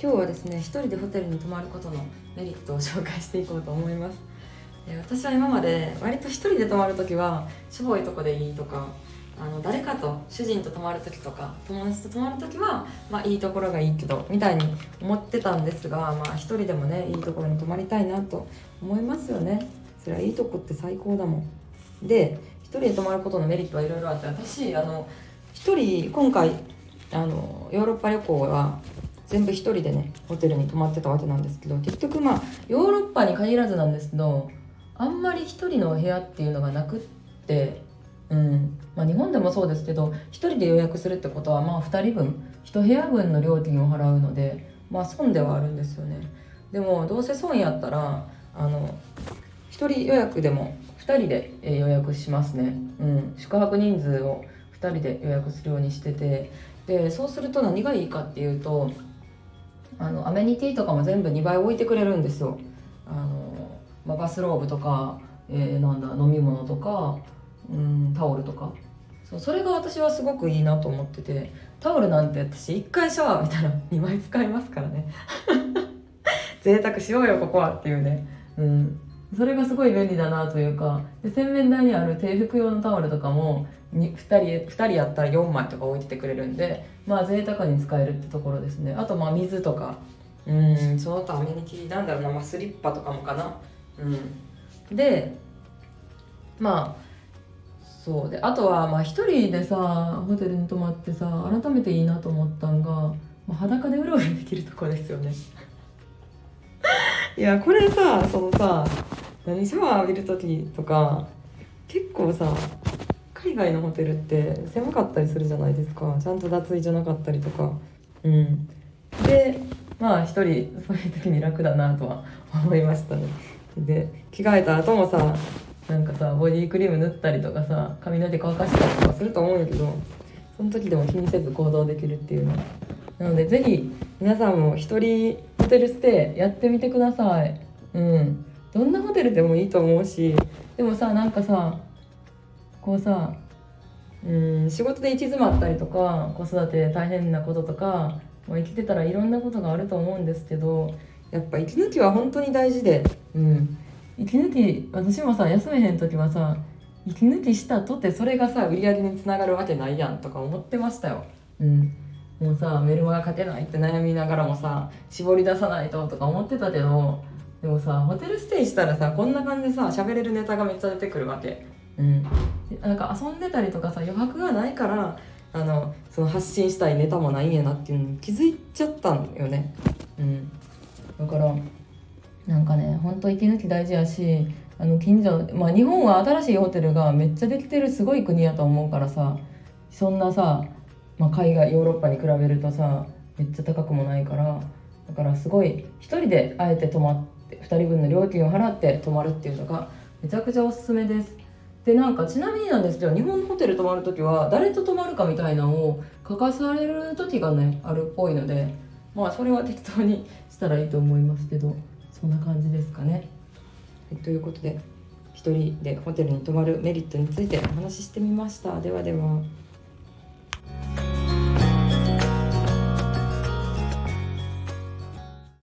今日はですね一人でホテルに泊まることのメリットを紹介していこうと思います。で私は今まで割と一人で泊まる時はしょぼいとこでいいとかあの誰かと主人と泊まる時とか友達と泊まる時は、まあ、いいところがいいけどみたいに思ってたんですが、まあ、一人でもねいいところに泊まりたいなと思いますよね。それはいいとこって最高だもん。で一人で泊まることのメリットはいろいろあって私あの一人今回あのヨーロッパ旅行は全部一人でねホテルに泊まってたわけなんですけど結局まあヨーロッパに限らずなんですけどあんまり一人の部屋っていうのがなくってうん。まあ、日本でもそうですけど1人で予約するってことはまあ2人分1部屋分の料金を払うのでまあ損ではあるんですよね。でもどうせ損やったらあの1人予約でも2人で予約しますね、うん、宿泊人数を2人で予約するようにしてて。でそうすると何がいいかっていうとあのアメニティとかも全部2倍置いてくれるんですよ。あの、まあ、バスローブとか、えー、なんだ飲み物とかうんタオルとか。そうそれが私はすごくいいなと思っててタオルなんて私1回シャワー見たら2枚使いますからね。贅沢しようよここはっていうね。うん。それがすごい便利だなというかで洗面台にある低服用のタオルとかも 2, 人2人やったら4枚とか置いててくれるんでまあ贅沢に使えるってところですね。あとまあ水とか。うん。その他アメニティなんだろうな、まあ、スリッパとかもかな。うん。でまあそう。であとはまあ一人でさホテルに泊まってさ改めていいなと思ったんが、まあ、裸でうろうろできるとこですよね。いやこれさそのさ何シャワー浴びる時とか結構さ海外のホテルって狭かったりするじゃないですか。ちゃんと脱衣じゃなかったりとか。うん。でまあ一人そういう時に楽だなとは思いましたね。で着替えた後もさなんかさボディクリーム塗ったりとかさ髪の毛乾かしたりとかすると思うんやけどその時でも気にせず行動できるっていうのなので是非皆さんも一人ホテルステイやってみてください。うん。どんなホテルでもいいと思うしでもさなんかさこうさうん仕事で行き詰まったりとか子育て大変なこととかもう生きてたらいろんなことがあると思うんですけどやっぱ息抜きは本当に大事でうん。息抜き私もさ休めへん時はさ息抜きしたとってそれがさ売り上げにつながるわけないやんとか思ってましたよ。うん。もうさメルマガ勝てないって悩みながらもさ絞り出さないととか思ってたけどでもさホテルステイしたらさこんな感じでさ喋れるネタがめっちゃ出てくるわけ。うん。なんか遊んでたりとかさ余白がないからあのその発信したいネタもないんやなっていうのに気づいちゃったんよね。うん。だからなんかねほんと息抜き大事やしあの近所まあ日本は新しいホテルがめっちゃできてるすごい国やと思うからさそんなさ、まあ、海外ヨーロッパに比べるとさめっちゃ高くもないからだからすごい1人であえて泊まって2人分の料金を払って泊まるっていうのがめちゃくちゃおすすめですでなんかちなみになんですけど日本のホテル泊まる時は誰と泊まるかみたいなのを書かされる時がねあるっぽいのでまあそれは適当にしたらいいと思いますけどそんな感じですかね。はい、ということで1人でホテルに泊まるメリットについてお話ししてみました。ではでは。